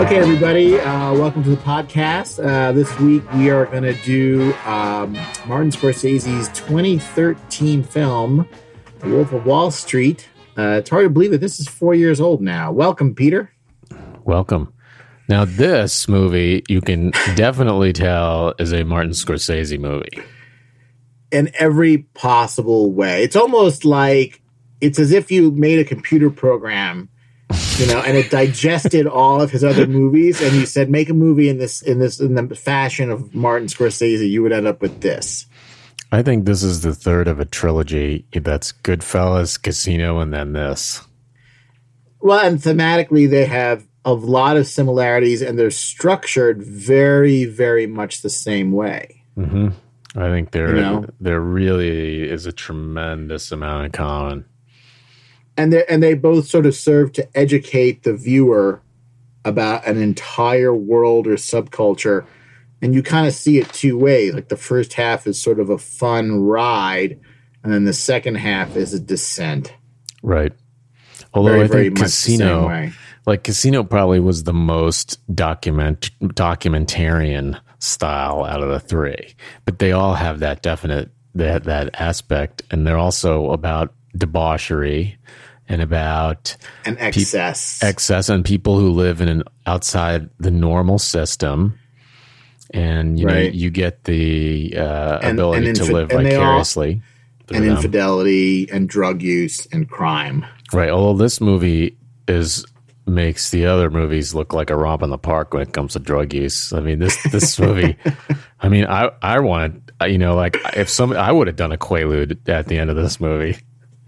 Okay, everybody, uh, welcome to the podcast. Uh, this week we are going to do um, Martin Scorsese's 2013 film, The Wolf of Wall Street. Uh, it's hard to believe that this is four years old now. Welcome, Peter. Welcome. Now, this movie you can definitely tell is a Martin Scorsese movie. In every possible way. It's almost like it's as if you made a computer program you know, and it digested all of his other movies, and he said, "Make a movie in this in this in the fashion of Martin Scorsese." You would end up with this. I think this is the third of a trilogy. That's Goodfellas, Casino, and then this. Well, and thematically, they have a lot of similarities, and they're structured very, very much the same way. Mm-hmm. I think there you know? there really is a tremendous amount in common and they and they both sort of serve to educate the viewer about an entire world or subculture. And you kind of see it two ways like the first half is sort of a fun ride and then the second half is a descent. Right. Although very, i think casino like casino probably was the most document documentarian style out of the three. But they all have that definite that that aspect. And they're also about debauchery and about an excess pe- excess and people who live in an outside the normal system and you right. know you get the uh, and, ability and infi- to live vicariously all, and infidelity and drug use and crime right although this movie is makes the other movies look like a romp in the park when it comes to drug use. I mean, this this movie. I mean, I I wanted you know like if some I would have done a quaalude at the end of this movie.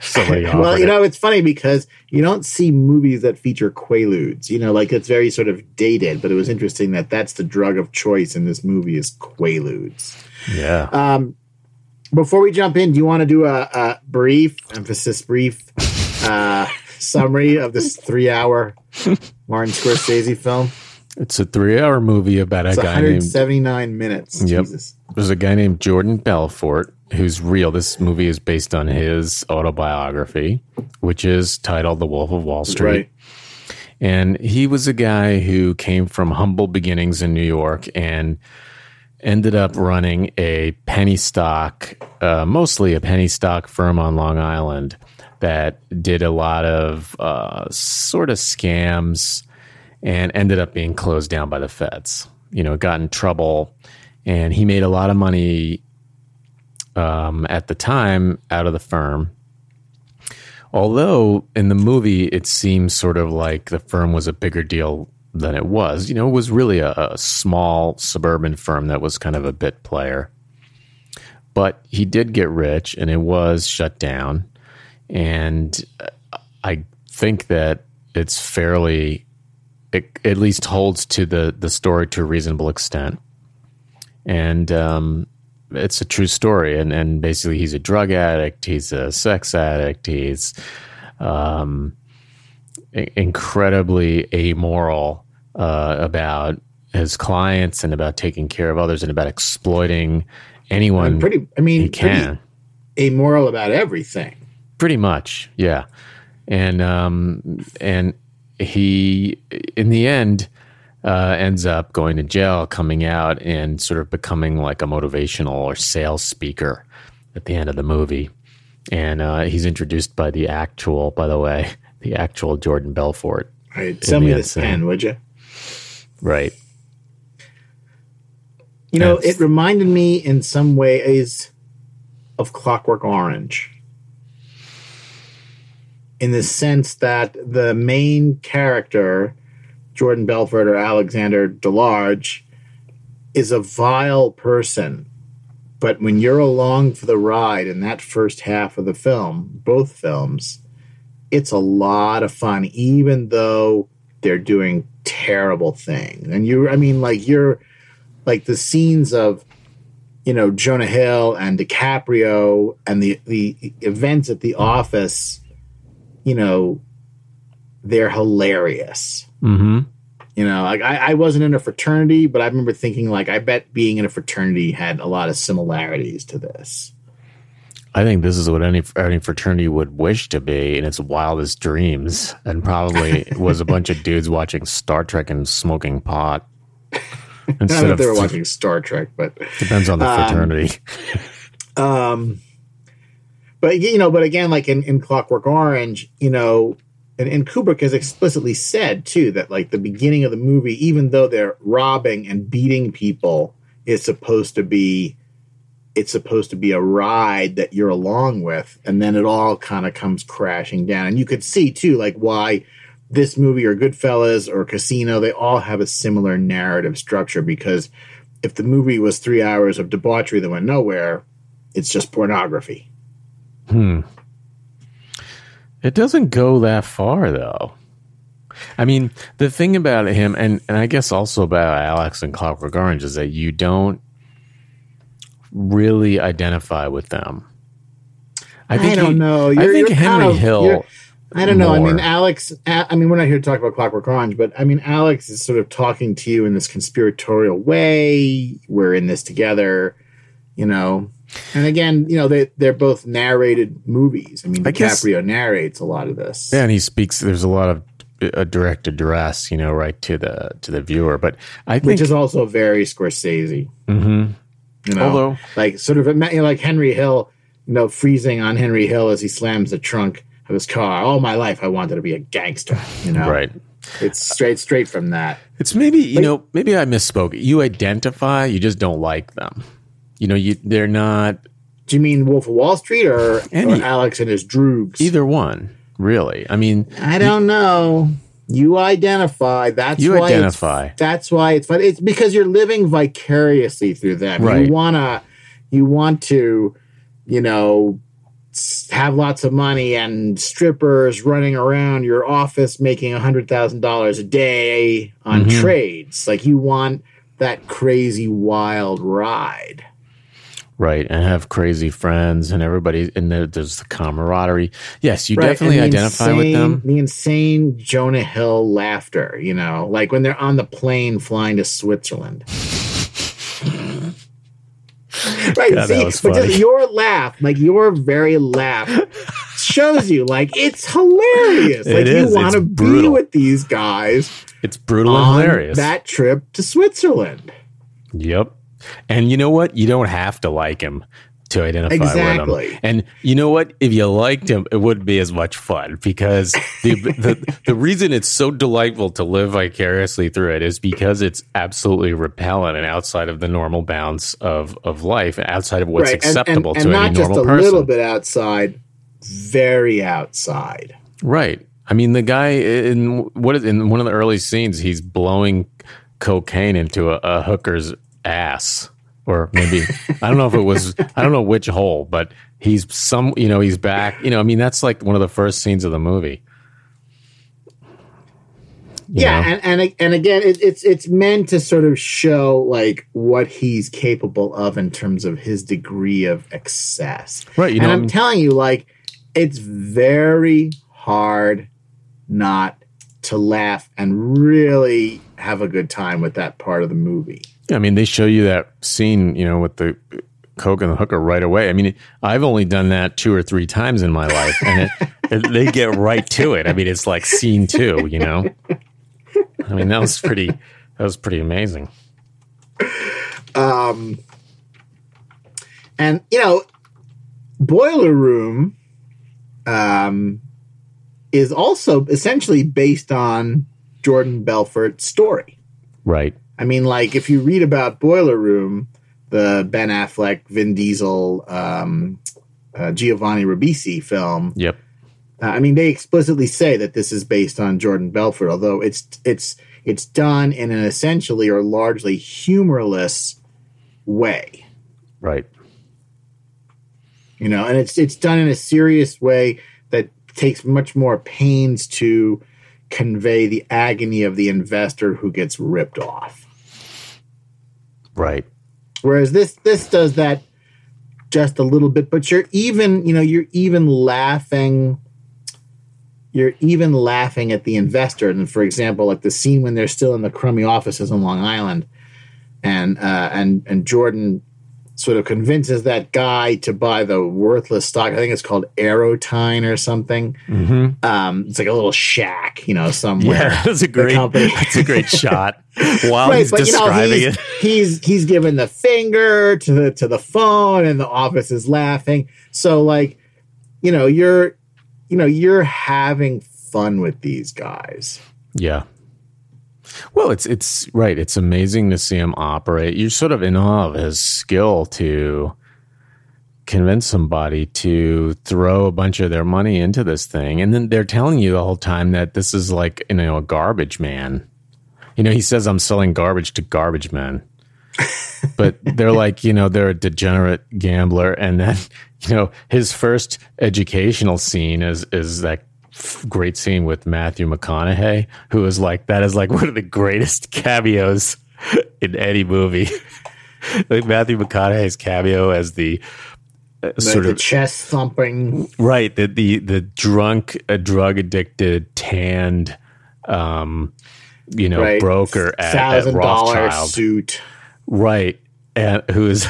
well, you know, it's funny because you don't see movies that feature quaaludes. You know, like it's very sort of dated, but it was interesting that that's the drug of choice in this movie is quaaludes. Yeah. Um, before we jump in, do you want to do a, a brief, emphasis brief, uh, summary of this three-hour Martin Scorsese film? It's a three-hour movie about a guy 179 named minutes. Yep. Jesus. There's a guy named Jordan Belfort who's real. This movie is based on his autobiography, which is titled The Wolf of Wall Street. Right. And he was a guy who came from humble beginnings in New York and ended up running a penny stock, uh, mostly a penny stock firm on Long Island that did a lot of uh, sort of scams and ended up being closed down by the feds. You know, got in trouble and he made a lot of money um, at the time out of the firm. Although in the movie, it seems sort of like the firm was a bigger deal than it was. You know, it was really a, a small suburban firm that was kind of a bit player. But he did get rich and it was shut down. And I think that it's fairly, it at least holds to the, the story to a reasonable extent. And um, it's a true story. And, and basically, he's a drug addict, he's a sex addict, he's um, incredibly amoral uh, about his clients and about taking care of others and about exploiting anyone. I mean, pretty, I mean, he can. amoral about everything. Pretty much, yeah. And um, and he, in the end, uh, ends up going to jail, coming out, and sort of becoming like a motivational or sales speaker at the end of the movie. And uh, he's introduced by the actual, by the way, the actual Jordan Belfort. Right. Send me this pen, would you? Right. You know, That's, it reminded me in some ways of Clockwork Orange. In the sense that the main character Jordan Belfort or Alexander Delarge is a vile person. But when you're along for the ride in that first half of the film, both films, it's a lot of fun, even though they're doing terrible things. And you, I mean, like, you're like the scenes of, you know, Jonah Hill and DiCaprio and the, the events at the office, you know, they're hilarious. Mm-hmm. You know, like I, I wasn't in a fraternity, but I remember thinking like I bet being in a fraternity had a lot of similarities to this. I think this is what any any fraternity would wish to be in its wildest dreams, and probably was a bunch of dudes watching Star Trek and smoking pot. Instead of they were watching Star Trek, but depends on the um, fraternity. Um, but you know, but again, like in, in Clockwork Orange, you know, and, and Kubrick has explicitly said too that like the beginning of the movie, even though they're robbing and beating people, is supposed to be it's supposed to be a ride that you're along with and then it all kind of comes crashing down. And you could see too like why this movie or goodfellas or casino they all have a similar narrative structure because if the movie was three hours of debauchery that went nowhere it's just pornography. Hmm it doesn't go that far though I mean, the thing about him, and, and I guess also about Alex and Clockwork Orange, is that you don't really identify with them. I, think I don't he, know. You're, I think Henry of, Hill. I don't know. More. I mean, Alex. I mean, we're not here to talk about Clockwork Orange, but I mean, Alex is sort of talking to you in this conspiratorial way. We're in this together, you know. And again, you know, they they're both narrated movies. I mean, I DiCaprio guess, narrates a lot of this. Yeah, and he speaks. There's a lot of a direct address, you know, right to the to the viewer. But I think, which is also very Scorsese. Mm-hmm. You know, Although, like sort of you know, like Henry Hill, you know, freezing on Henry Hill as he slams the trunk of his car. All my life, I wanted to be a gangster. You know, right? It's straight straight from that. It's maybe you but, know maybe I misspoke. You identify, you just don't like them. You know, you they're not. Do you mean Wolf of Wall Street or, any, or Alex and his droogs? Either one, really. I mean, I don't you, know. You identify. That's you why identify. That's why it's fun. It's because you're living vicariously through them. Right. You wanna. You want to. You know have lots of money and strippers running around your office making a hundred thousand dollars a day on mm-hmm. trades. Like you want that crazy wild ride. Right, and have crazy friends and everybody, and there, there's the camaraderie. Yes, you right. definitely identify insane, with them. The insane Jonah Hill laughter, you know, like when they're on the plane flying to Switzerland. right, God, see, but just your laugh, like your very laugh, shows you like it's hilarious. It like is. you want to be with these guys. It's brutal and hilarious. That trip to Switzerland. Yep. And you know what? You don't have to like him to identify exactly. with him. And you know what? If you liked him, it wouldn't be as much fun because the, the the reason it's so delightful to live vicariously through it is because it's absolutely repellent and outside of the normal bounds of of life, outside of what's right. acceptable and, and, and to any normal person. Not just a little bit outside, very outside. Right. I mean, the guy in what is in one of the early scenes, he's blowing cocaine into a, a hooker's ass or maybe I don't know if it was I don't know which hole, but he's some you know he's back. You know, I mean that's like one of the first scenes of the movie. You yeah, and, and and again, it, it's it's meant to sort of show like what he's capable of in terms of his degree of excess. Right. You and know, I'm telling you, like, it's very hard not to laugh and really have a good time with that part of the movie. I mean, they show you that scene, you know, with the coke and the hooker right away. I mean, I've only done that two or three times in my life, and it, it, they get right to it. I mean, it's like scene two, you know. I mean, that was pretty. That was pretty amazing. Um, and you know, Boiler Room, um, is also essentially based on Jordan Belfort's story. Right. I mean, like if you read about Boiler Room, the Ben Affleck, Vin Diesel, um, uh, Giovanni Ribisi film. Yep. Uh, I mean, they explicitly say that this is based on Jordan Belfort, although it's it's it's done in an essentially or largely humorless way. Right. You know, and it's it's done in a serious way that takes much more pains to convey the agony of the investor who gets ripped off. Right. Whereas this this does that just a little bit, but you're even, you know, you're even laughing you're even laughing at the investor. And for example, like the scene when they're still in the crummy offices on Long Island, and uh, and and Jordan sort of convinces that guy to buy the worthless stock. I think it's called Aerotyne or something. Mm-hmm. Um, it's like a little shack, you know, somewhere. Yeah, that's a great. company- That's a great shot. While Right, he's but, you know, describing he's, it, he's he's giving the finger to the to the phone, and the office is laughing. So, like, you know, you're, you know, you're having fun with these guys. Yeah. Well, it's it's right. It's amazing to see him operate. You're sort of in awe of his skill to convince somebody to throw a bunch of their money into this thing, and then they're telling you the whole time that this is like you know a garbage man. You know, he says I'm selling garbage to garbage men. but they're like, you know, they're a degenerate gambler, and then you know his first educational scene is is that great scene with Matthew McConaughey, who is like that is like one of the greatest cameos in any movie. like Matthew McConaughey's cameo as the uh, sort the of chest thumping. right the the the drunk, uh, drug addicted, tanned, um, you know, Right. broker at, at Rothschild. suit. right and who is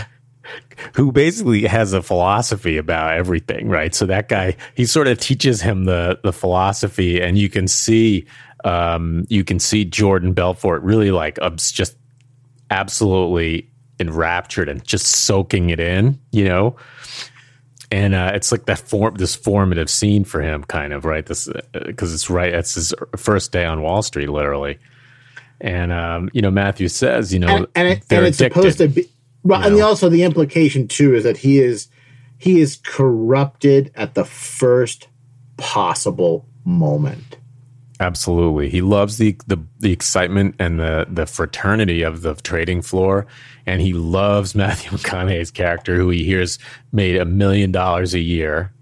who basically has a philosophy about everything right? So that guy he sort of teaches him the the philosophy and you can see um you can see jordan belfort really like just absolutely enraptured and just soaking it in you know? And uh, it's like that form this formative scene for him kind of right? This because it's right it's his first day on wall street literally. And um, you know matthew says you know and, and, it, and it's addicted. supposed to be well you and also the implication too is that he is he is corrupted at the first possible moment Absolutely. He loves the, the the excitement and the the fraternity of the trading floor. And he loves Matthew McConaughey's character, who he hears made a million dollars a year.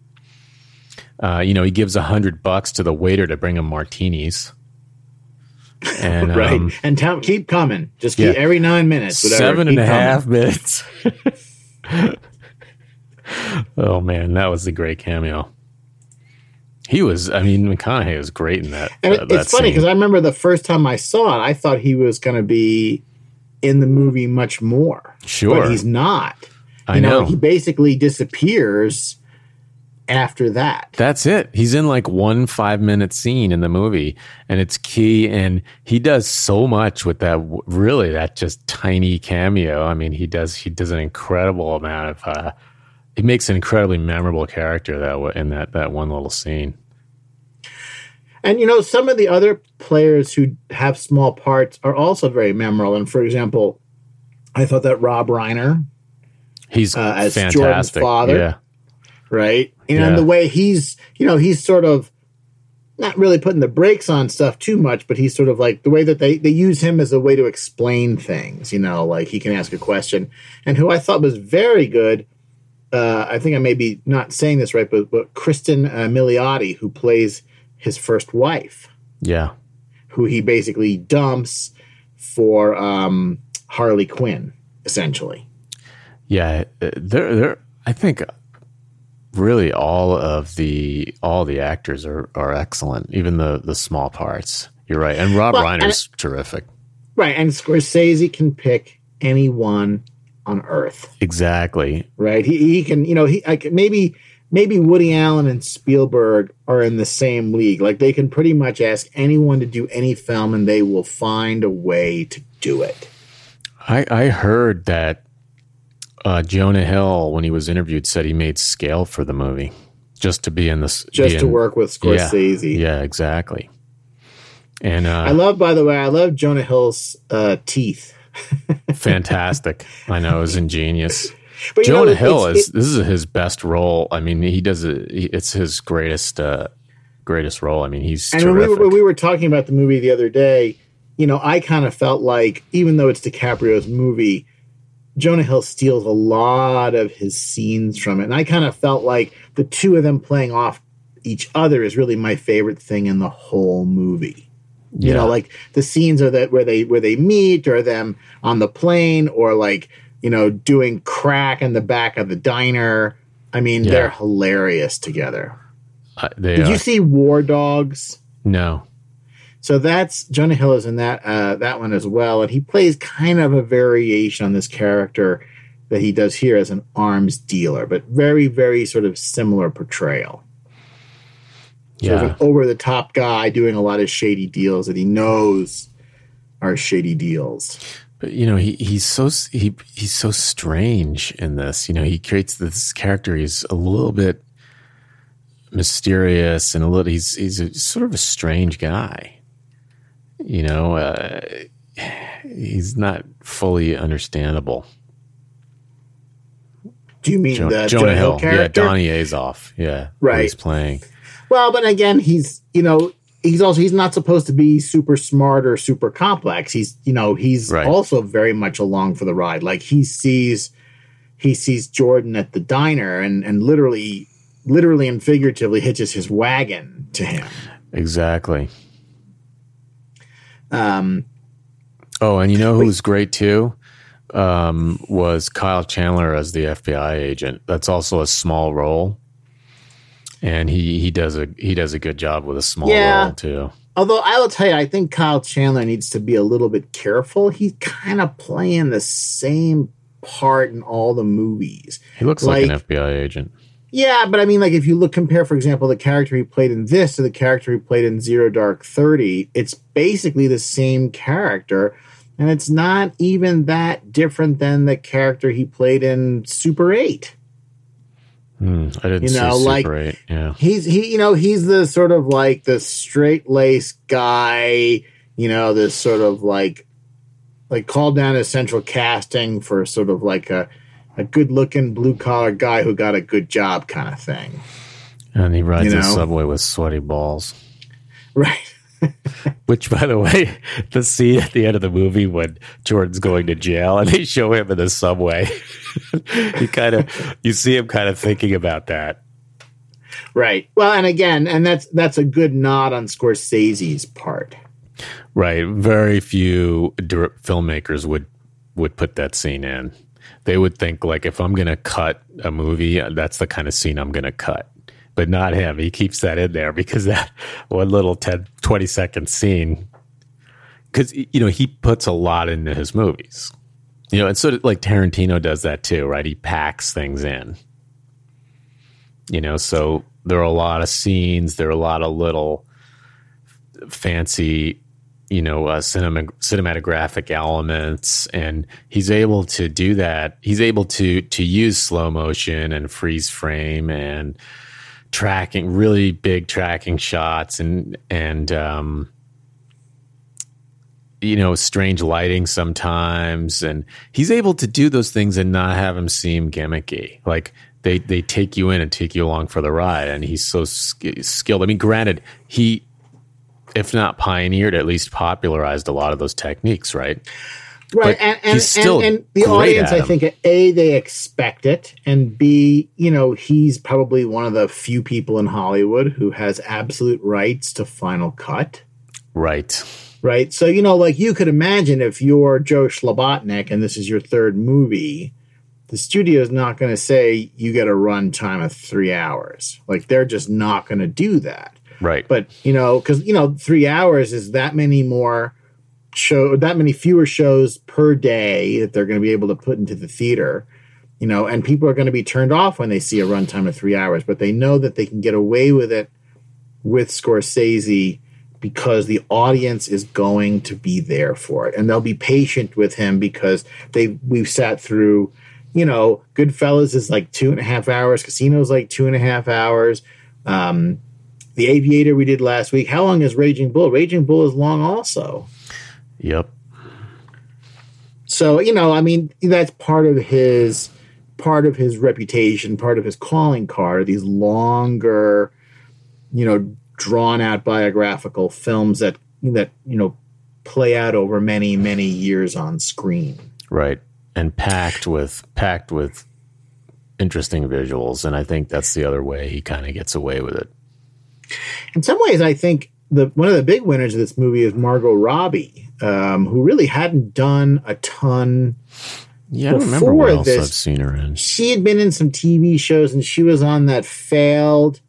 Uh, you know, he gives a hundred bucks to the waiter to bring him martinis. And right um, and tell, keep coming just keep yeah. every nine minutes whatever, seven and a coming. half minutes. oh man, that was a great cameo. He was, I mean, McConaughey was great in that. and uh, that it's funny because i remember the first time i saw it i thought he was going to be in the movie much more Sure. but he's not I you know, know. he basically disappears after that That's it. He's in like one five minute scene in the movie, and it's key. And he does so much with that. Really, that just tiny cameo. I mean, he does he does an incredible amount of. Uh, he makes an incredibly memorable character that in that that one little scene. And you know, some of the other players who have small parts are also very memorable. And for example, I thought that Rob Reiner, He's Uh, as Jordan's father. Yeah, right? And Yeah. the way he's, you know, he's sort of not really putting the brakes on stuff too much, but he's sort of like the way that they, they use him as a way to explain things, you know, like he can ask a question. And who I thought was very good, uh, I think I may be not saying this right, but, but Cristin uh, Milioti, who plays his first wife. yeah, who he basically dumps for um, Harley Quinn, essentially. yeah. uh, They're they're. I think really all of the all the actors are are excellent, even the the small parts. You're right, and Rob Well, and- Reiner's terrific. Right, and Scorsese can pick anyone on Earth. Exactly. Right, he, he can, you know, he I can, maybe maybe Woody Allen and Spielberg are in the same league. Like they can pretty much ask anyone to do any film, and they will find a way to do it. I, I heard that uh, Jonah Hill, when he was interviewed, said he made scale for the movie just to be in this, Just to in- work with Scorsese. Yeah, exactly. And I uh, love, by the way, I love Jonah Hill's uh, teeth. fantastic. I know it was ingenious. But know, Jonah it's- Hill is this is his best role. I mean, he does it. It's his greatest uh, greatest role. I mean, he's And when we, were, when we were talking about the movie the other day, you know, I kind of felt like, even though it's DiCaprio's movie, Jonah Hill steals a lot of his scenes from it. And I kind of felt like the two of them playing off each other is really my favorite thing in the whole movie. You Yeah. know, like the scenes are that where they where they meet or them on the plane or like, you know, doing crack in the back of the diner. I mean, Yeah. they're hilarious together. Uh, they Did are- you see War Dogs? no. So that's Jonah Hill is in that uh, that one as well, and he plays kind of a variation on this character that he does here as an arms dealer, but very, very sort of similar portrayal. Sort of Yeah. an over the top guy doing a lot of shady deals that he knows are shady deals. But you know, he he's so he he's so strange in this. You know, he creates this character. He's a little bit mysterious and a little. He's he's a, sort of a strange guy. You know, uh, he's not fully understandable. Do you mean Jo- the Jonah Hill, yeah, character? Donnie Azoff, yeah, Right. He's playing. Well, but again, he's you know he's also he's not supposed to be super smart or super complex. He's you know he's Right. also very much along for the ride. Like he sees he sees Jordan at the diner and and literally literally and figuratively hitches his wagon to him. Exactly. Um, Oh, and you know who was great too? Um, was Kyle Chandler as the FBI agent. That's also a small role, and he he does a he does a good job with a small Yeah. role too. although I will tell you, I think Kyle Chandler needs to be a little bit careful. He's kind of playing the same part in all the movies. He looks like, an FBI agent. Yeah, but I mean, like if you look compare, for example, the character he played in this to the character he played in Zero Dark Thirty, it's basically the same character, and it's not even that different than the character he played in Super Eight. Hmm, I didn't You see know, Super like- 8. Yeah, He's he, you know, he's the sort of like the straight laced guy, you know, this sort of like like called down to central casting for sort of like a a good looking blue collar guy who got a good job kind of thing, and he rides You the know? subway with sweaty balls. right? Which, by the way, the scene at the end of the movie when Jordan's going to jail and they show him in the subway, you kind of you see him kind of thinking about that. Right. Well, and again, and that's that's a good nod on Scorsese's part. Right. Very few filmmakers would would put that scene in. They would think like if I'm to cut a movie, that's the kind of scene I'm to cut. But not him. He keeps that in there because that one little 10 20 second scene cuz you know, he puts a lot into his movies. You know, and of like Tarantino does that too, right? He packs things in. You know, so there are a lot of scenes, there are a lot of little fancy you know uh, cinema, cinematographic elements and he's able to do that. He's able to to use slow motion and freeze frame and tracking really big tracking shots and and um you know strange lighting sometimes. And he's able to do those things and not have them seem gimmicky. Like they they take you in and take you along for the ride. And he's so sk- skilled. I mean granted he if not pioneered, at least popularized a lot of those techniques, right? Right. But And and, and, and the audience, I think, A, they expect it, and B, you know, he's probably one of the few people in Hollywood who has absolute rights to Final Cut. Right. Right. So, you know, like you could imagine if you're Joe Schlabotnik and this is your third movie, the studio is not going to say you get a run time of three hours. Like they're just not going to do that. Right. But you know, because you know, three hours is that many more show, that many fewer shows per day that they're going to be able to put into the theater. You know, and people are going to be turned off when they see a runtime of three hours, but they know that they can get away with it with Scorsese because the audience is going to be there for it, and they'll be patient with him because they we've sat through. You know, Goodfellas is like two and a half hours. Casino's like two and a half hours. Um, the Aviator we did last week. How long is Raging Bull? Raging Bull is long also. Yep. So you know, I mean, that's part of his part of his reputation, part of his calling card. These longer, you know, drawn out biographical films that that you know play out over many many years on screen. Right. And packed with packed with interesting visuals, and I think that's the other way he kind of gets away with it. In some ways, I think the one of the big winners of this movie is Margot Robbie, um, who really hadn't done a ton Yeah, I don't remember what else this- I've seen her in. she had been in some TV shows and she was on that failed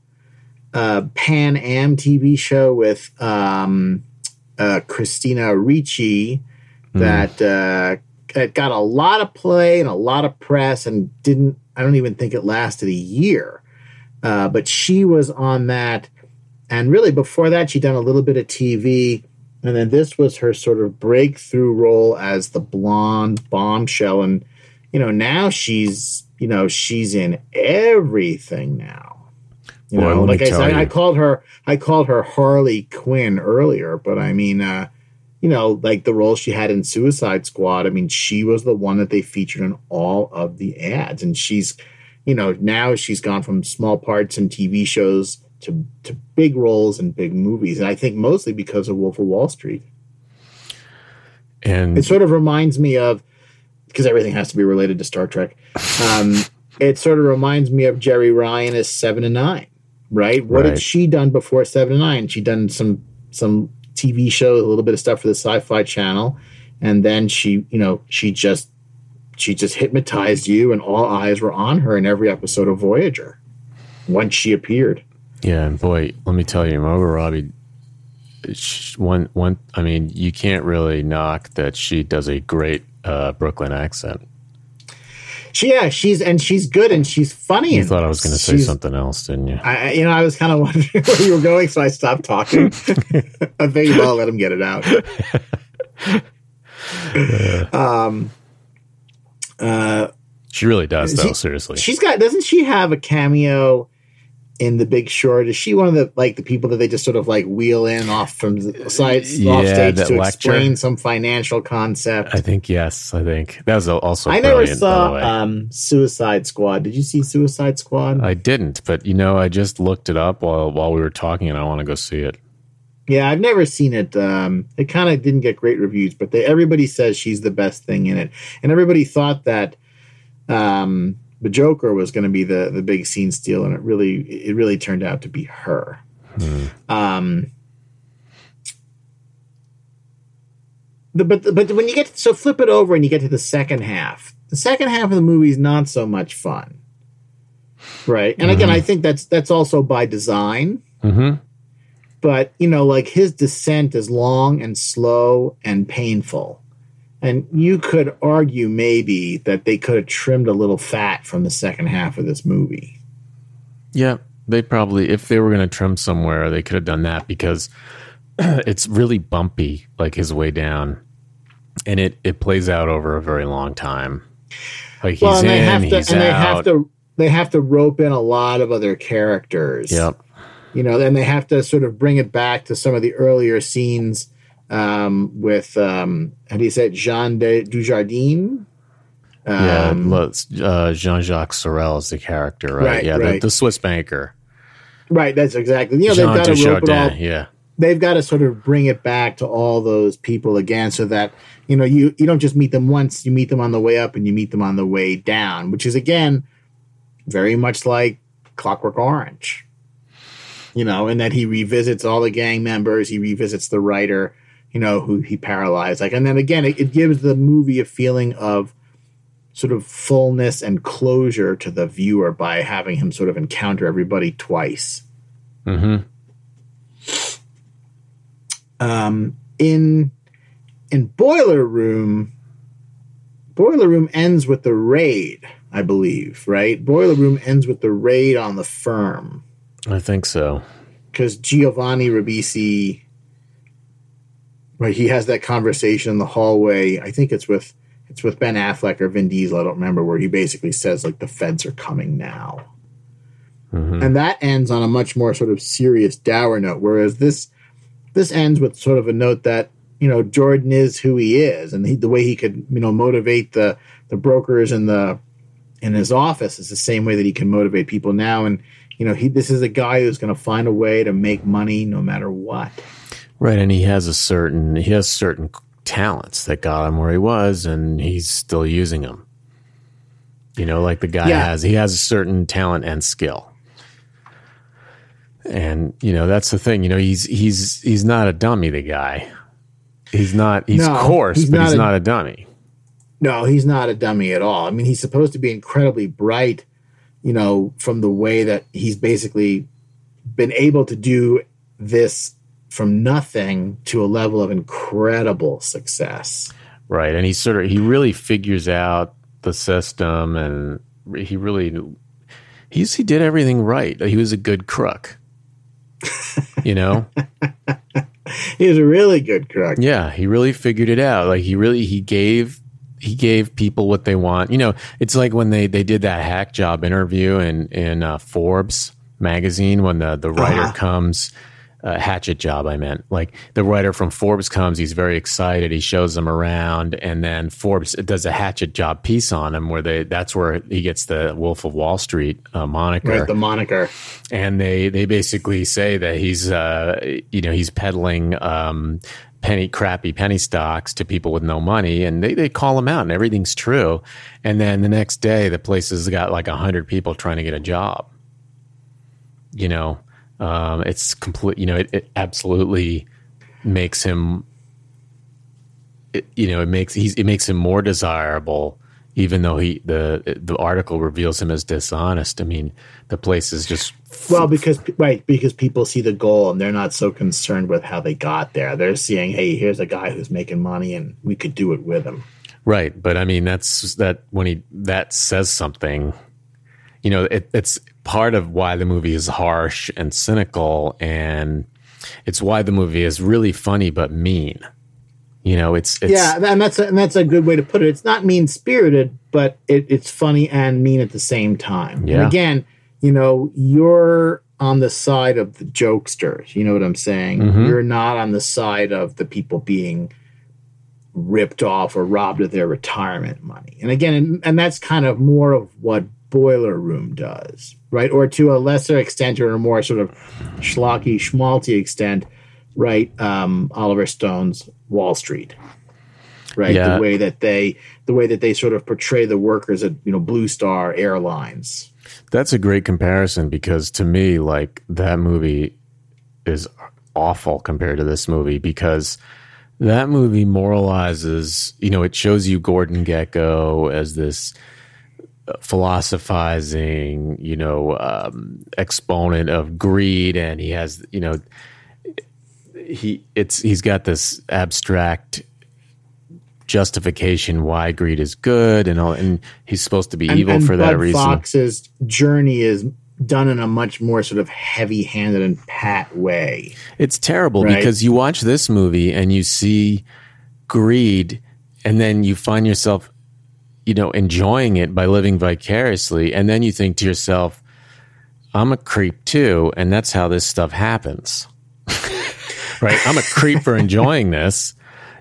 uh, Pan Am TV show with um, uh, Christina Ricci that uh, it got a lot of play and a lot of press and didn't I don't even think it lasted a year. Uh, but she was on that. And really, before that, she'd done a little bit of TV. And then this was her sort of breakthrough role as the blonde bombshell. And, you know, now she's, you know, she's in everything now. You Boy, know, like I said. I called her, I called her Harley Quinn earlier, but I mean, uh, you know, like the role she had in Suicide Squad. I mean, she was the one that they featured in all of the ads, and she's, you know, now she's gone from small parts in TV shows to to big roles in big movies, and I think mostly because of Wolf of Wall Street. And It sort of reminds me of because everything has to be related to Star Trek. Um, it sort of reminds me of Jeri Ryan as Seven of Nine, right? What Right. had she done before Seven of Nine? She'd done some some TV shows, a little bit of stuff for the Sci-Fi Channel, and then she, you know, she just she just hypnotized you, and all eyes were on her in every episode of Voyager once she appeared. Yeah, and boy, let me tell you, Margot Robbie. One, one. I mean, you can't really knock that she does a great uh, Brooklyn accent. She, yeah, she's and she's good and she's funny. You thought I was going to say something else, didn't you? I, you know, I was kind of wondering where you were going, so I stopped talking. I think I'll let him get it out. um, uh, She really does, though. She- seriously, she's got. Doesn't she have a cameo in The Big Short? Is she one of the like the people that they just sort of like wheel in off from the side Yeah, off stage to lecture. explain some financial concept? I think yes. I think that was also. I never brilliant, by the saw um, Suicide Squad. Did you see Suicide Squad? I didn't, but you know, I just looked it up while while we were talking, and I want to go see it. Yeah, I've never seen it. Um, it kind of didn't get great reviews, but they, everybody says she's the best thing in it, and everybody thought that um, the Joker was going to be the the big scene steal, and it really it really turned out to be her. Um, the, but but when you get so flip it over and you get to the second half, the second half of the movie is not so much fun, right? And again, I think that's that's also by design. Hmm but you know like his descent is long and slow and painful and you could argue maybe that they could have trimmed a little fat from the second half of this movie Yeah, they probably, if they were going to trim somewhere, they could have done that because it's really bumpy, like his way down, and it it plays out over a very long time. Like he's well and they in, have to he's and they have to they have to rope in a lot of other characters Yep. you know then they have to sort of bring it back to some of the earlier scenes um, with um, how do you say it jean de dujardin Yeah, Um, let's- uh, Jean-Jacques Saurel is the character, right? Right, yeah, the, right. the Swiss banker. right that's exactly you know they've got to rope it all Yeah, they've got to sort of bring it back to all those people again so that you know you you don't just meet them once you meet them on the way up and you meet them on the way down which is again very much like clockwork orange you know and that he revisits all the gang members he revisits the writer you know who he paralyzed like and then again it, it gives the movie a feeling of sort of fullness and closure to the viewer by having him sort of encounter everybody twice hmm um, in in Boiler Room, Boiler Room ends with the raid, I believe, right? Boiler Room ends with the raid on the firm I think so. because Giovanni Ribisi, right? He has that conversation in the hallway. I think it's with it's with Ben Affleck or Vin Diesel. I don't remember where he basically says like the feds are coming now. hmm and that ends on a much more sort of serious dour note whereas this this ends with sort of a note that you know jordan is who he is and he, the way he could you know motivate the the brokers in the in his office is the same way that he can motivate people now and you know he this is a guy who's going to find a way to make money no matter what Right, and he has a certain he has certain talents that got him where he was, and he's still using them. You know, like the guy Yeah. has he has a certain talent and skill, and you know that's the thing. You know, he's he's he's not a dummy. The guy, he's not. He's No, coarse, he's but not he's a- not a dummy. No, he's not a dummy at all. I mean, he's supposed to be incredibly bright, you know, from the way that he's basically been able to do this from nothing to a level of incredible success. right? And he sort of he really figures out the system, and he really he's he did everything right. He was a good crook, you know. he was a really good crook. Yeah, he really figured it out. Like he really he gave he gave people what they want. You know, it's like when they they did that hack job interview in in uh, Forbes magazine when the the writer uh-huh. comes uh, hatchet job i meant. Like the writer from forbes comes he's very excited he shows them around and then forbes does a hatchet job piece on him where they that's where he gets the wolf of wall street uh, moniker. Right the moniker. And they they basically say that he's uh you know he's peddling um penny crappy penny stocks to people with no money and they, they call him out and everything's true. And then the next day the place has got like 100 people trying to get a job. You know um, it's complete. You know, it, it absolutely makes him. It, you know, it makes he's it makes him more desirable, even though he the the article reveals him as dishonest. I mean, the place is just well because right because people see the goal and they're not so concerned with how they got there. They're seeing, hey, here's a guy who's making money, and we could do it with him. Right, but I mean, that's that when he that says something. You know, it, it's part of why the movie is harsh and cynical and it's why the movie is really funny but mean. You know it's, it's yeah and that's a, and that's a good way to put it. It's not mean spirited but it, it's funny and mean at the same time. Yeah. and again you know you're on the side of the jokesters you know what i'm saying? Mm-hmm. you're not on the side of the people being ripped off or robbed of their retirement money. And again and, and that's kind of more of what Boiler Room does, right? Or to a lesser extent or a more sort of schlocky, schmaltzy extent, right? Um, Oliver Stone's Wall Street, right? Yeah. The way that they, the way that they sort of portray the workers at you know Blue Star Airlines. That's a great comparison because to me, like that movie is awful compared to this movie because that movie moralizes. You know, it shows you Gordon Gekko as this philosophizing, you know, um, exponent of greed, and he has, you know, he it's he's got this abstract justification why greed is good, and all, and he's supposed to be and, evil and for Bud that reason. Fox's journey is done in a much more sort of heavy-handed and pat way. It's terrible right? because you watch this movie and you see greed, and then you find yourself you know, enjoying it by living vicariously. And then you think to yourself, I'm a creep too. And that's how this stuff happens. right? I'm a creep for enjoying this.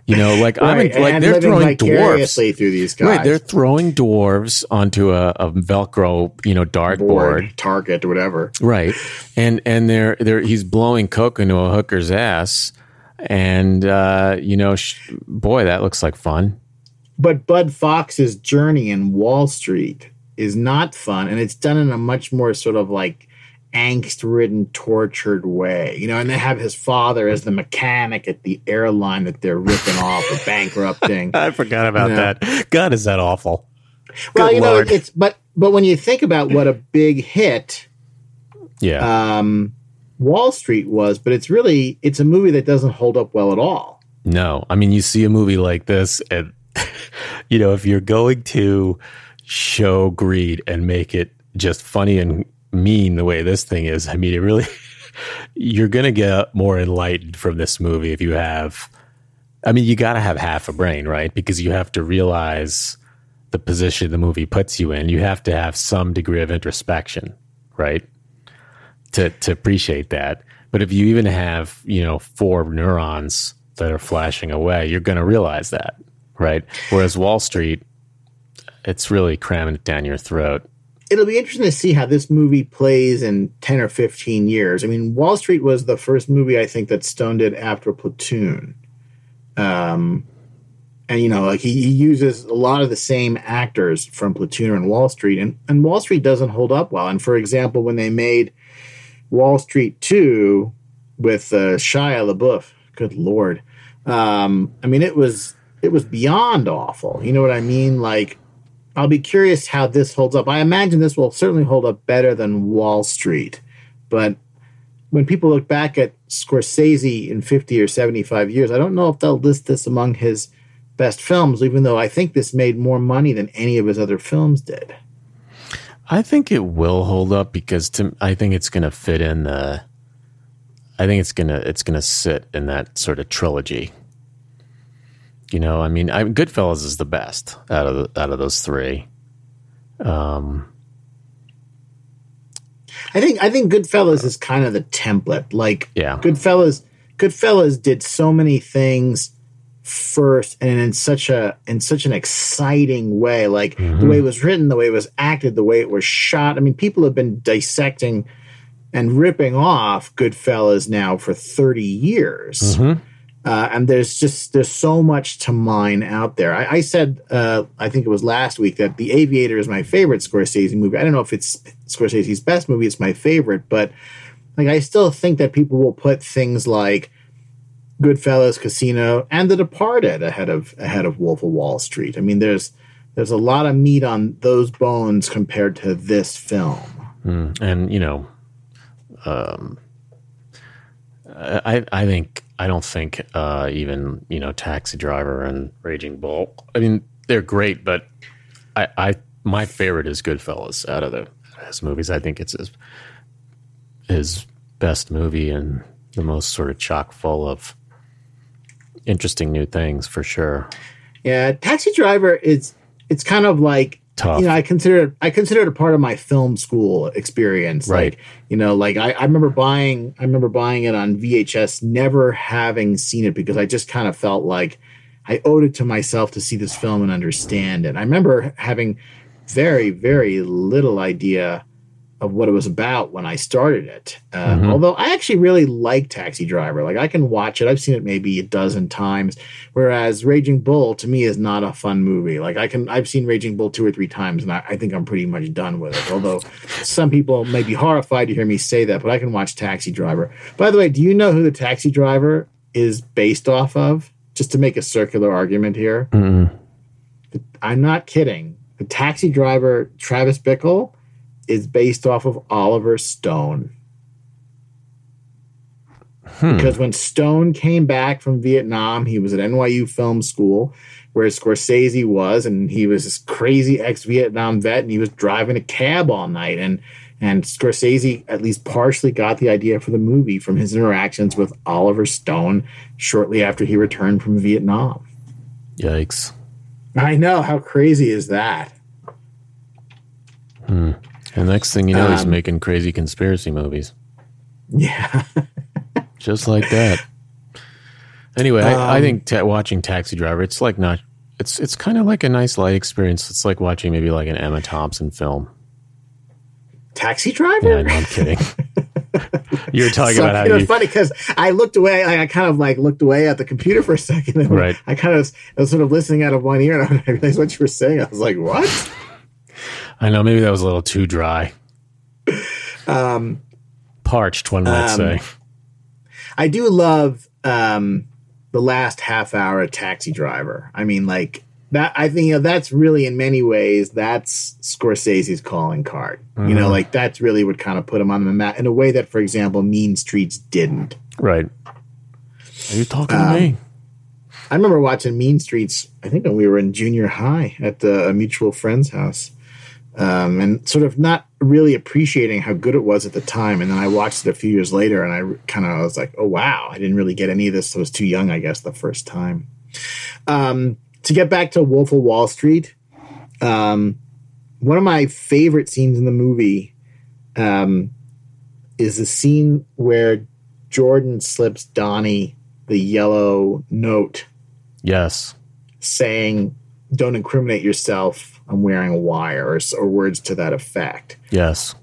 You know, like right. I'm like they're throwing dwarves through these guys. Right, they're throwing dwarves onto a, a Velcro, you know, dartboard, target, whatever. Right, and and they're they're he's blowing coke into a hooker's ass, and uh, you know, sh- boy, that looks like fun. But Bud Fox's journey in Wall Street is not fun, and it's done in a much more sort of like angst ridden, tortured way. You know, and they have his father as the mechanic at the airline that they're ripping off or bankrupting. I forgot about you know? that. God, is that awful? Well, Good you Lord. know, it's but but when you think about what a big hit, yeah, um, Wall Street was, but it's really it's a movie that doesn't hold up well at all. No, I mean, you see a movie like this, and you know, if you're going to show greed and make it just funny and mean the way this thing is, I mean, it really, you're going to get more enlightened from this movie if you have, I mean, you got to have half a brain, right? Because you have to realize the position the movie puts you in. You have to have some degree of introspection, right? To, to appreciate that. But if you even have, you know, four neurons that are flashing away, you're going to realize that right? Whereas Wall Street, it's really cramming it down your throat. It'll be interesting to see how this movie plays in 10 or 15 years. I mean, Wall Street was the first movie I think that Stone did after Platoon. Um, and, you know, like he, he uses a lot of the same actors from Platoon and Wall Street, and, and Wall Street doesn't hold up well. And for example, when they made Wall Street 2 with uh, Shia LaBeouf, good Lord. Um, I mean, it was it was beyond awful. You know what I mean? Like, I'll be curious how this holds up. I imagine this will certainly hold up better than Wall Street. But when people look back at Scorsese in 50 or 75 years, I don't know if they'll list this among his best films, even though I think this made more money than any of his other films did. I think it will hold up because to, I think it's going to fit in the. I think it's gonna it's gonna sit in that sort of trilogy. You know, I mean, I, Goodfellas is the best out of the, out of those three. Um, I think I think Goodfellas is kind of the template. Like, Yeah. Goodfellas, Goodfellas did so many things first, and in such a in such an exciting way. Like the way it was written, the way it was acted, the way it was shot. I mean, people have been dissecting and ripping off Goodfellas now for thirty years. Uh, and there's just there's so much to mine out there. I, I said uh, I think it was last week that The Aviator is my favorite Scorsese movie. I don't know if it's Scorsese's best movie. It's my favorite, but like I still think that people will put things like Goodfellas, Casino, and The Departed ahead of ahead of Wolf of Wall Street. I mean, there's there's a lot of meat on those bones compared to this film. and you know, um, I I think I don't think uh, even you know Taxi Driver and Raging Bull. I mean, they're great, but I I my favorite is Goodfellas out of the his movies. I think it's his his best movie and the most sort of chock full of interesting new things for sure. Yeah, Taxi Driver is it's kind of like Tough. You know, I consider it, I consider it a part of my film school experience. Right. Like, you know, like I, I remember buying I remember buying it on VHS, never having seen it because I just kind of felt like I owed it to myself to see this film and understand it. I remember having very, very little idea of what it was about when I started it. Uh, Although I actually really like Taxi Driver. Like I can watch it. I've seen it maybe a dozen times. Whereas Raging Bull to me is not a fun movie. Like I can, I've seen Raging Bull two or three times, and I, I think I'm pretty much done with it. Although some people may be horrified to hear me say that, but I can watch Taxi Driver. By the way, do you know who the Taxi Driver is based off of? Just to make a circular argument here, I'm not kidding. The Taxi Driver, Travis Bickle, is based off of Oliver Stone. Hmm. Because when Stone came back from Vietnam, he was at NYU Film School, where Scorsese was, and he was this crazy ex-Vietnam vet, and he was driving a cab all night. And and Scorsese at least partially got the idea for the movie from his interactions with Oliver Stone shortly after he returned from Vietnam. Yikes! I know how crazy is that. And the next thing you know, he's Um, making crazy conspiracy movies. Yeah. just like that. Anyway, I, I Um, think ta- watching Taxi Driver, it's like not. It's it's kind of like a nice light experience. It's like watching maybe like an Emma Thompson film. Taxi driver? Yeah, no, I'm kidding. you were talking So, about how you know, you. it's funny because I looked away. I, I kind of like looked away at the computer for a second. And Right. I kind of was, I was sort of listening out of one ear, and I realized what you were saying. I was like, "What?" I know maybe that was a little too dry. Um, Parched, one might Um, say. I do love um, the last half hour of Taxi Driver. I mean, like that. I think you know, that's really, in many ways, that's Scorsese's calling card. You know, like that's really what kind of put him on the map in a way that, for example, Mean Streets didn't. Right. Are you talking um, to me? I remember watching Mean Streets. I think when we were in junior high at the, a mutual friend's house, um, and sort of not really appreciating how good it was at the time. And then I watched it a few years later, and I kind of was like, "Oh wow!" I didn't really get any of this. I was too young, I guess, the first time. Um, to get back to Wolf of Wall Street, um, one of my favorite scenes in the movie um, is the scene where Jordan slips Donnie the yellow note Yes. saying, "Don't incriminate yourself. I'm wearing a wire," or, or words to that effect. Yes.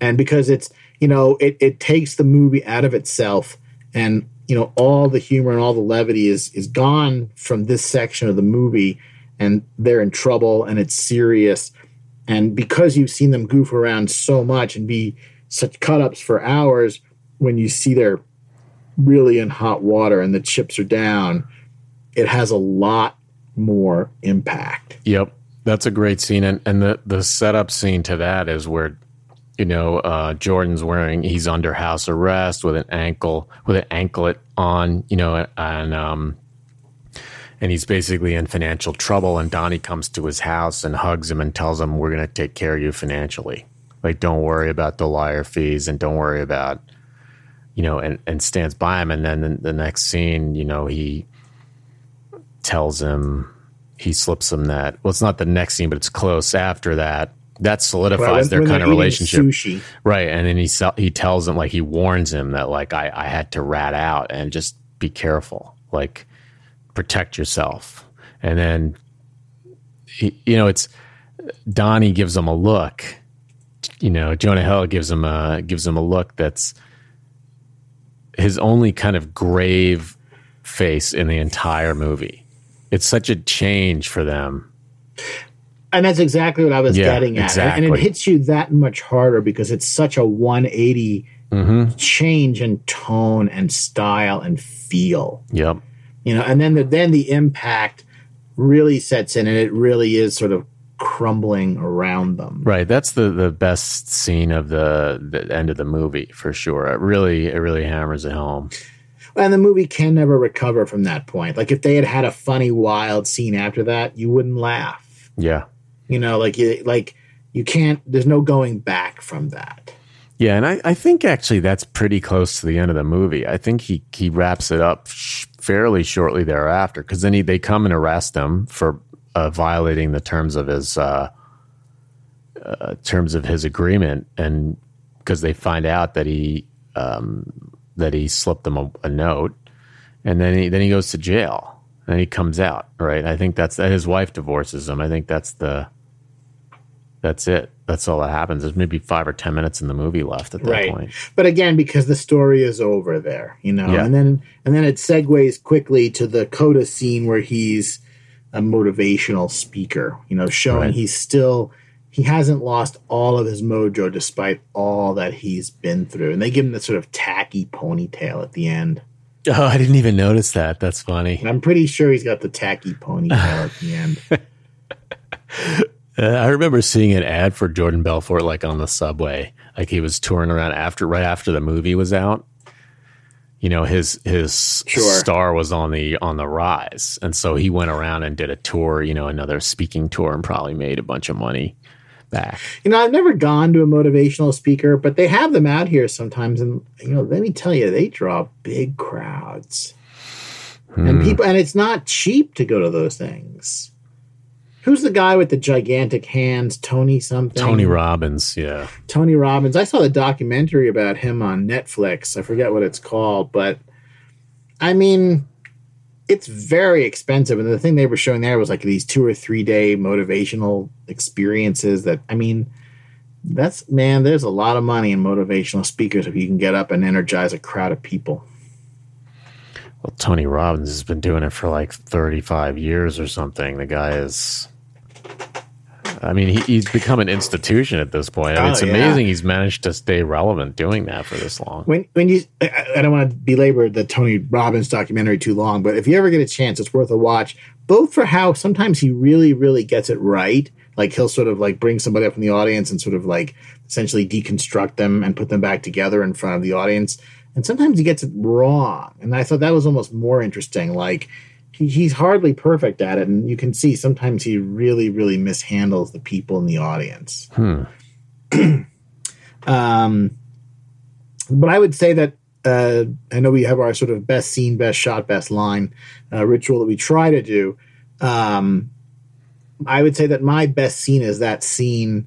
And because it's you know it it takes the movie out of itself, and you know all the humor and all the levity is is gone from this section of the movie, and they're in trouble, and it's serious. And because you've seen them goof around so much and be such cut ups for hours, when you see they're really in hot water and the chips are down, it has a lot more impact. Yep, that's a great scene, and and the the setup scene to that is where, you know, uh, Jordan's wearing he's under house arrest with an ankle with an anklet on, you know, and um, and he's basically in financial trouble. And Donnie comes to his house and hugs him and tells him, "We're going to take care of you financially. Like, don't worry about the lawyer fees and don't worry about." You know, and, and stands by him. And then the, the next scene, you know, he tells him, he slips him that. Well, it's not the next scene, but it's close after that that solidifies well, when, their when kind of relationship, sushi. right? And then he he tells him like he warns him that like I I had to rat out and just be careful, like protect yourself. And then he, you know it's Donnie gives him a look. You know, Jonah Hill gives him a gives him a look that's his only kind of grave face in the entire movie. It's such a change for them and that's exactly what I was yeah, getting at. Exactly. And it hits you that much harder because it's such a 180 mm-hmm. change in tone and style and feel. Yep. You know, and then the, then the impact really sets in and it really is sort of crumbling around them. Right. That's the the best scene of the, the end of the movie for sure. It really it really hammers it home. And the movie can never recover from that point. Like if they had had a funny wild scene after that, you wouldn't laugh. Yeah. You know, like you like you can't. There's no going back from that. Yeah, and I, I think actually that's pretty close to the end of the movie. I think he he wraps it up sh- fairly shortly thereafter because then he, they come and arrest him for uh, violating the terms of his uh, uh, terms of his agreement, and because they find out that he um, that he slipped them a, a, note, and then he then he goes to jail, and he comes out. Right, I think that's that his wife divorces him. I think that's the that's it. That's all that happens. There's maybe five or ten minutes in the movie left at that right. point. But again, because the story is over there, you know, yeah. and then and then it segues quickly to the Coda scene where he's a motivational speaker, you know, showing right. he's still he hasn't lost all of his mojo despite all that he's been through. And they give him the sort of tacky ponytail at the end. Oh, I didn't even notice that. That's funny. And I'm pretty sure he's got the tacky ponytail at the end. Uh, I remember seeing an ad for Jordan Belfort like on the subway, like he was touring around after right after the movie was out. You know, his his sure. star was on the on the rise, and so he went around and did a tour, you know, another speaking tour, and probably made a bunch of money back. You know, I've never gone to a motivational speaker, but they have them out here sometimes, and you know, let me tell you, they draw big crowds, hmm. and people, and it's not cheap to go to those things. Who's the guy with the gigantic hands? Tony something. Tony Robbins, yeah. Tony Robbins. I saw the documentary about him on Netflix. I forget what it's called, but I mean, it's very expensive. And the thing they were showing there was like these two or three day motivational experiences that, I mean, that's man, there's a lot of money in motivational speakers if you can get up and energize a crowd of people. Well, Tony Robbins has been doing it for like 35 years or something. The guy is I mean, he, he's become an institution at this point. I mean, oh, it's amazing yeah. he's managed to stay relevant doing that for this long. When when you, I, I don't want to belabor the Tony Robbins documentary too long, but if you ever get a chance, it's worth a watch. Both for how sometimes he really, really gets it right. Like he'll sort of like bring somebody up in the audience and sort of like essentially deconstruct them and put them back together in front of the audience. And sometimes he gets it wrong. And I thought that was almost more interesting. Like he, he's hardly perfect at it, and you can see sometimes he really, really mishandles the people in the audience. Hmm. um, but I would say that uh, I know we have our sort of best scene, best shot, best line uh, ritual that we try to do. Um, I would say that my best scene is that scene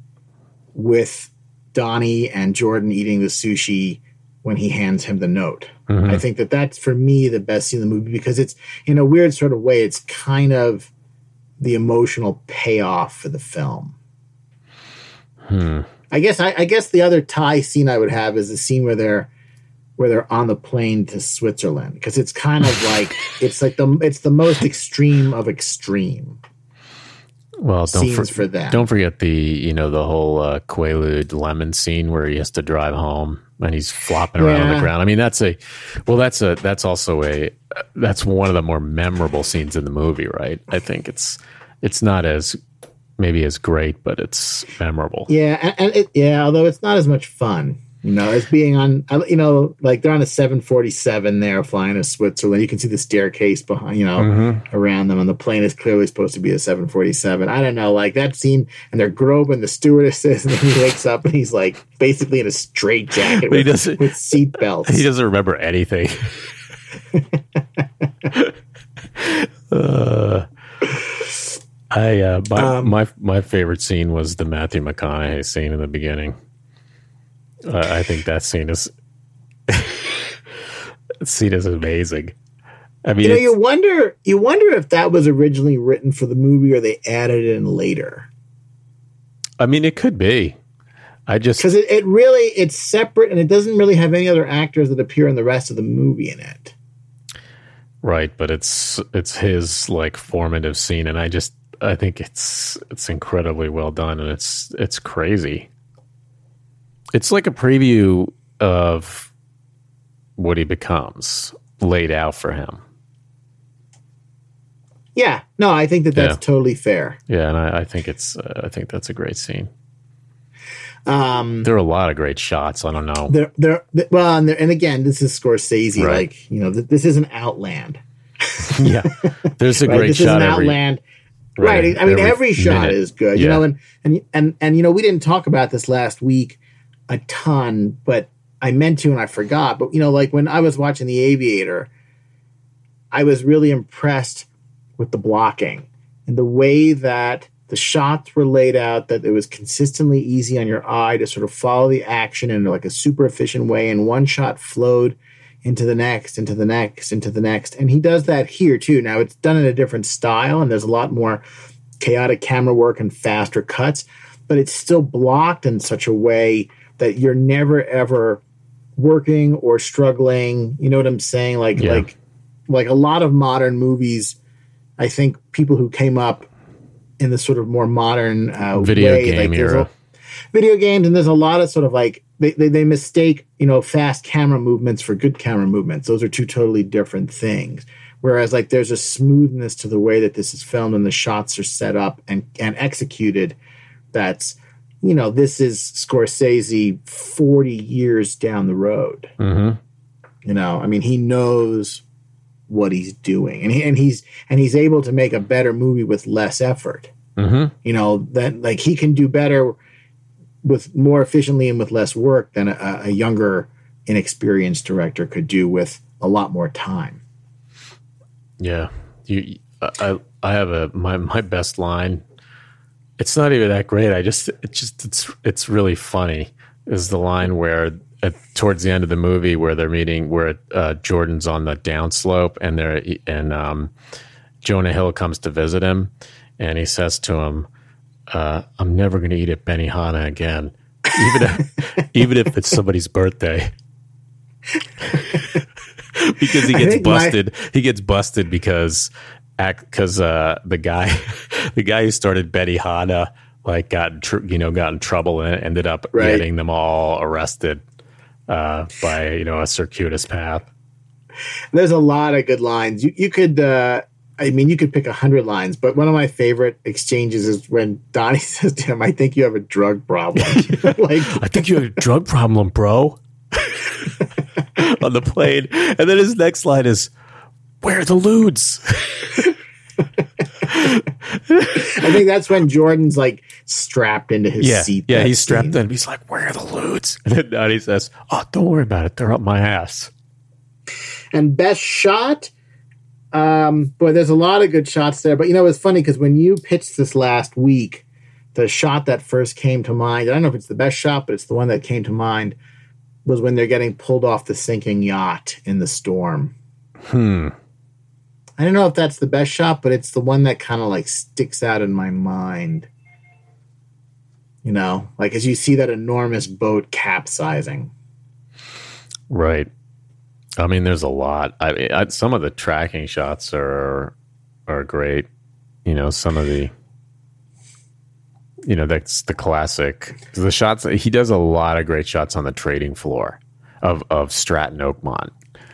with Donnie and Jordan eating the sushi when he hands him the note. Mm-hmm. I think that that's for me the best scene in the movie because it's in a weird sort of way, it's kind of the emotional payoff for the film. Hmm. I guess I, I, guess the other tie scene I would have is the scene where they're where they're on the plane to Switzerland because it's kind of like it's like the it's the most extreme of extreme. Well, don't for, for that. Don't forget the you know the whole uh, Quaalude Lemmon scene where he has to drive home and he's flopping around yeah. on the ground. I mean, that's a well, that's a that's also a that's one of the more memorable scenes in the movie, right? I think it's it's not as maybe as great, but it's memorable. Yeah, and, and it, yeah, although it's not as much fun. You know, as being on, you know, like they're on a 747 there flying to Switzerland. You can see the staircase behind, you know, Mm-hmm. around them, and the plane is clearly supposed to be a 747. I don't know, like that scene, and they're groping the stewardesses, and then he wakes up and he's like basically in a straight jacket with, with seat belts. He doesn't remember anything. uh, I uh, my, Um, my my favorite scene was the Matthew McConaughey scene in the beginning. Uh, I think that scene is scene is amazing. I mean, You know, you wonder, you wonder if that was originally written for the movie or they added it in later. I mean, it could be. I just because it, it really it's separate and it doesn't really have any other actors that appear in the rest of the movie in it right, but it's it's his like formative scene, and I just I think it's it's incredibly well done, and it's it's crazy. It's like a preview of what he becomes laid out for him. yeah no i think that that's Yeah. totally fair Yeah, and I, I think it's uh, I think that's a great scene. um There are a lot of great shots. I don't know. there there th- well and, there, and again this is scorsese Right. like you know th- this is an outland yeah, there's a right great this shot isn't every outland right, i mean every, shot minute. is good you know and and and and you know we didn't talk about this last week a ton but i meant to and i forgot. But you know like when i was watching the aviator i was really impressed with the blocking and the way that the shots were laid out that it was consistently easy on your eye to sort of follow the action in like a super efficient way and one shot flowed into the next into the next into the next. And he does that here too. Now it's done in a different style and there's a lot more chaotic camera work and faster cuts but it's still blocked in such a way that you're never ever working or struggling you know what i'm saying like Yeah. like like a lot of modern movies i think people who came up in the sort of more modern uh, Video way, game like era. a- video games and there's a lot of sort of like they, they, they mistake you know fast camera movements for good camera movements those are two totally different things whereas like there's a smoothness to the way that this is filmed and the shots are set up and and executed that's you know this is scorsese 40 years down the road Mhm. you know i mean he knows what he's doing and he and he's and he's able to make a better movie with less effort Mhm. you know that like he can do better with more efficiently and with less work than a, a younger inexperienced director could do with a lot more time Yeah, you. I I have a my my best line. It's not even that great. I just it's just it's it's really funny. Is the line where at, towards the end of the movie where they're meeting where uh, Jordan's on the downslope and they're and um, Jonah Hill comes to visit him and he says to him, uh, "I'm never going to eat at Benihana again, even if even if it's somebody's birthday." because he gets think my- busted. he gets busted because because uh, the guy the guy who started Benihana like got in tr- you know got in trouble and ended up Right. getting them all arrested uh, by you know a circuitous path. there's a lot of good lines you, you could uh I mean, you could pick a hundred lines, but one of my favorite exchanges is when Donnie says to him, "I think you have a drug problem." like, I think you have a drug problem, bro. On the plane, and then his next line is, "Where are the ludes?" I think that's when Jordan's like strapped into his yeah, seat. yeah, he's strapped scene. in. He's like, "Where are the ludes?" And then Donnie says, "Oh, don't worry about it. They're up my ass." And best shot, um, boy, there's a lot of good shots there. But you know, it's funny because when you pitched this last week, the shot that first came to mind, I don't know if it's the best shot, but it's the one that came to mind, was when they're getting pulled off the sinking yacht in the storm. Hmm. I don't know if that's the best shot, but it's the one that kind of like sticks out in my mind. You know, like as you see that enormous boat capsizing. Right. I mean, there's a lot. I, I some of the tracking shots are are great. You know, some of the you know that's the classic. The shots he does a lot of great shots on the trading floor of of Stratton Oakmont.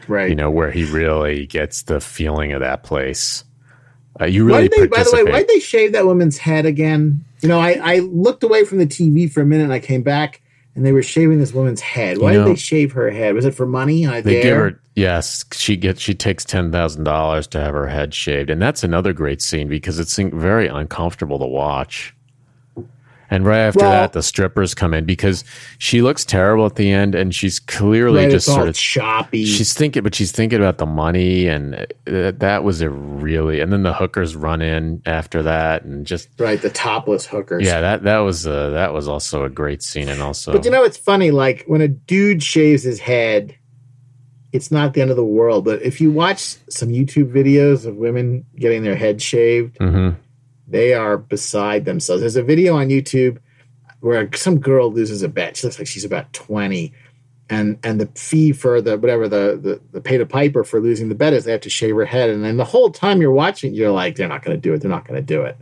Right. You know where he really gets the feeling of that place. Uh, you really they, by the way, participate. why'd they shave that woman's head again? You know, I, I looked away from the TV for a minute and I came back and they were shaving this woman's head. Why You know- did they shave her head? Was it for money? I They dare? give her yes. She gets she takes ten thousand dollars to have her head shaved, and that's another great scene because it's very uncomfortable to watch. And right after Well- that, the strippers come in because she looks terrible at the end, and she's clearly right, just sort of choppy. she's thinking, but she's thinking about the money, and uh, that was a really. And then the hookers run in after that, and just right, the topless hookers. yeah, that that was uh, that was also a great scene, and also But you know, it's funny. Like when a dude shaves his head, it's not the end of the world. But if you watch some YouTube videos of women getting their head shaved, Mhm. They are beside themselves. There's a video on YouTube where some girl loses a bet. She looks like she's about 20. And and the fee for the whatever the, the the pay to piper for losing the bet is they have to shave her head. And then the whole time you're watching, you're like, they're not gonna do it, they're not gonna do it.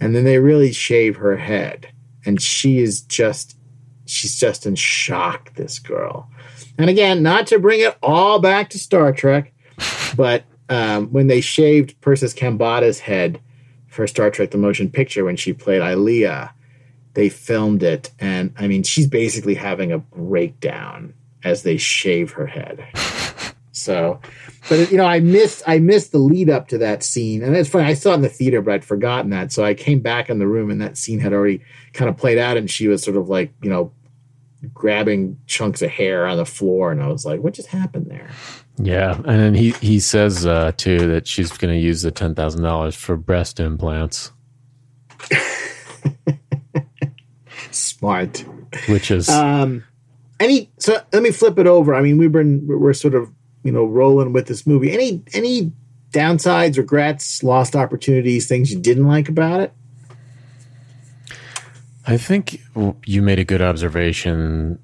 And then they really shave her head. And she is just she's just in shock, this girl. And again, not to bring it all back to Star Trek, but um, when they shaved Persis Khambatta's head for Star Trek: The Motion Picture when she played Ilia, they filmed it, and I mean, she's basically having a breakdown as they shave her head. So, but you know, I missed I missed the lead up to that scene, and it's funny. I saw it in the theater, but I'd forgotten that. So I came back in the room, and that scene had already kind of played out, and she was sort of like, you know, grabbing chunks of hair on the floor, and I was like, what just happened there? Yeah, and then he he says uh, too that she's going to use the ten thousand dollars for breast implants, Smart. which is Um, any so let me flip it over. I mean, we've been we're sort of you know rolling with this movie. Any any downsides, regrets, lost opportunities, things you didn't like about it? I think you made a good observation.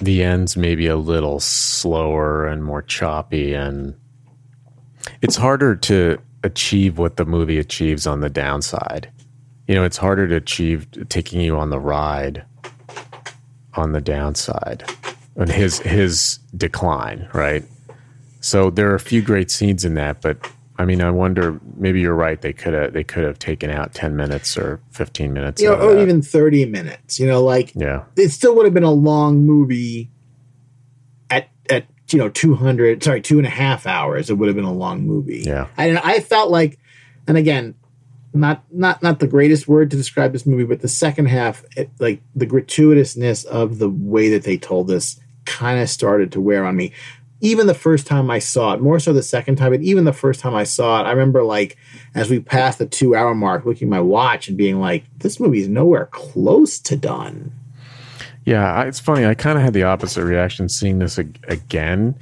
The ends maybe a little slower and more choppy, and it's harder to achieve what the movie achieves on the downside. You know, it's harder to achieve taking you on the ride on the downside and his his decline, right? So there are a few great scenes in that, but I mean, I wonder. Maybe you're right. They could have they could have taken out ten minutes or fifteen minutes. You know, or that. even thirty minutes. You know, like yeah, it still would have been a long movie. At at you know two hundred, sorry, two and a half hours. It would have been a long movie. Yeah. I I felt like, and again, not not not the greatest word to describe this movie, but the second half, it, like the gratuitousness of the way that they told this, kind of started to wear on me. Even the first time I saw it, more so the second time, but even the first time I saw it, I remember like as we passed the two hour mark, looking at my watch and being like, "This movie is nowhere close to done." yeah. I- It's funny. I kind of had the opposite reaction seeing this ag- again.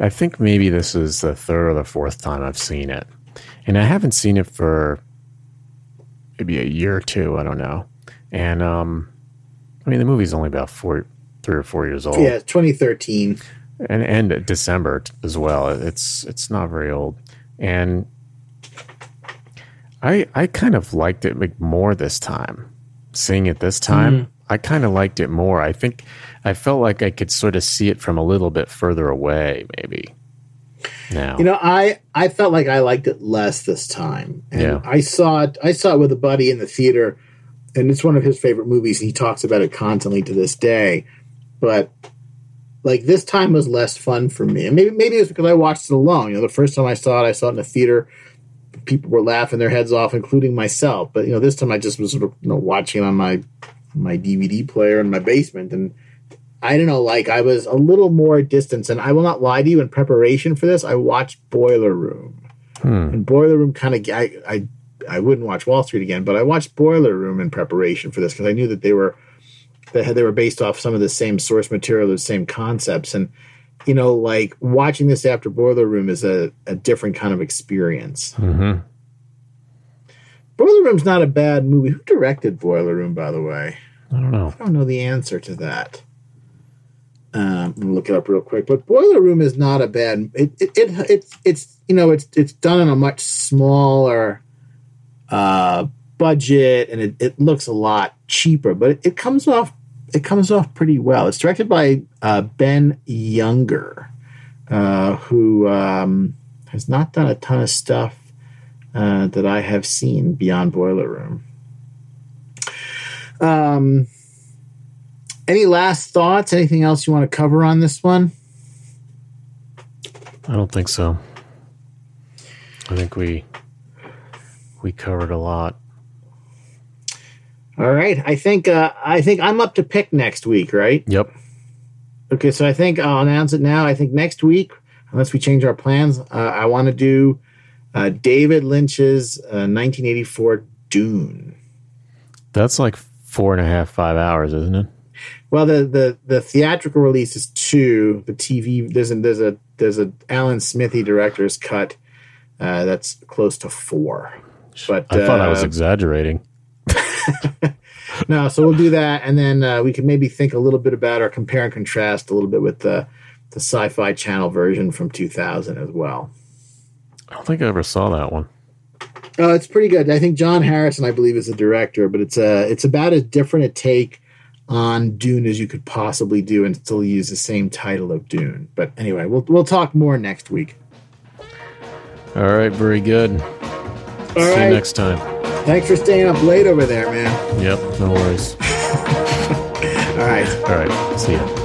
I think maybe this is the third or the fourth time I've seen it, and I haven't seen it for maybe a year or two. I don't know. And um, I mean, the movie's only about four, three or four years old. Yeah, 2013. And and December as well. It's it's not very old, and I I kind of liked it like, more this time. Seeing it this time, mm-hmm. I kind of liked it more. I think I felt like I could sort of see it from a little bit further away, maybe. Now, You know, I I felt like I liked it less this time, and Yeah. I saw it. I saw it with a buddy in the theater, and it's one of his favorite movies. And he talks about it constantly to this day. But like this time was less fun for me, and maybe maybe it was because I watched it alone. You know, the first time I saw it, I saw it in the theater. People were laughing their heads off, including myself. But you know, this time I just was sort of you know watching it on my my DVD player in my basement, and I don't know, like I was a little more distance. And I will not lie to you, in preparation for this, I watched Boiler Room. Hmm. And Boiler Room kind of, I, I, I wouldn't watch Wall Street again, but I watched Boiler Room in preparation for this because I knew that they were, that they were based off some of the same source material, the same concepts. And, you know, like watching this after Boiler Room is a, a different kind of experience. hmm Boiler Room's not a bad movie. Who directed Boiler Room, by the way? I don't know. I don't know the answer to that. Um, I'm look it up real quick. But Boiler Room is not a bad. It, it, it it's it's you know it's it's done in a much smaller uh, budget and it, it looks a lot cheaper, but it, it comes off it comes off pretty well. It's directed by uh, Ben Younger, uh, who um, has not done a ton of stuff uh, that I have seen beyond Boiler Room. Um, Any last thoughts? Anything else you want to cover on this one? I don't think so. I think we we covered a lot. All right. I think uh, I think I'm up to pick next week, right? Yep. Okay, so I think I'll announce it now. I think next week, unless we change our plans, uh, I want to do uh, David Lynch's uh, 1984 Dune. That's like four and a half, five hours, isn't it? Well, the the the theatrical release is two. The TV there's a there's a there's a Alan Smithee director's cut uh, that's close to four. But I thought I was uh, exaggerating. no, so we'll do that, and then uh, we can maybe think a little bit about or compare and contrast a little bit with the the Sci-Fi Channel version from 2000 as well. I don't think I ever saw that one. Oh, it's pretty good. I think John Harrison, I believe, is the director, but it's a it's about as different a take on Dune as you could possibly do, and still use the same title of Dune. But anyway, we'll we'll talk more next week. All right, very good. All See right. you next time. Thanks for staying up late over there, man. Yep, no worries. All right. All right, see ya.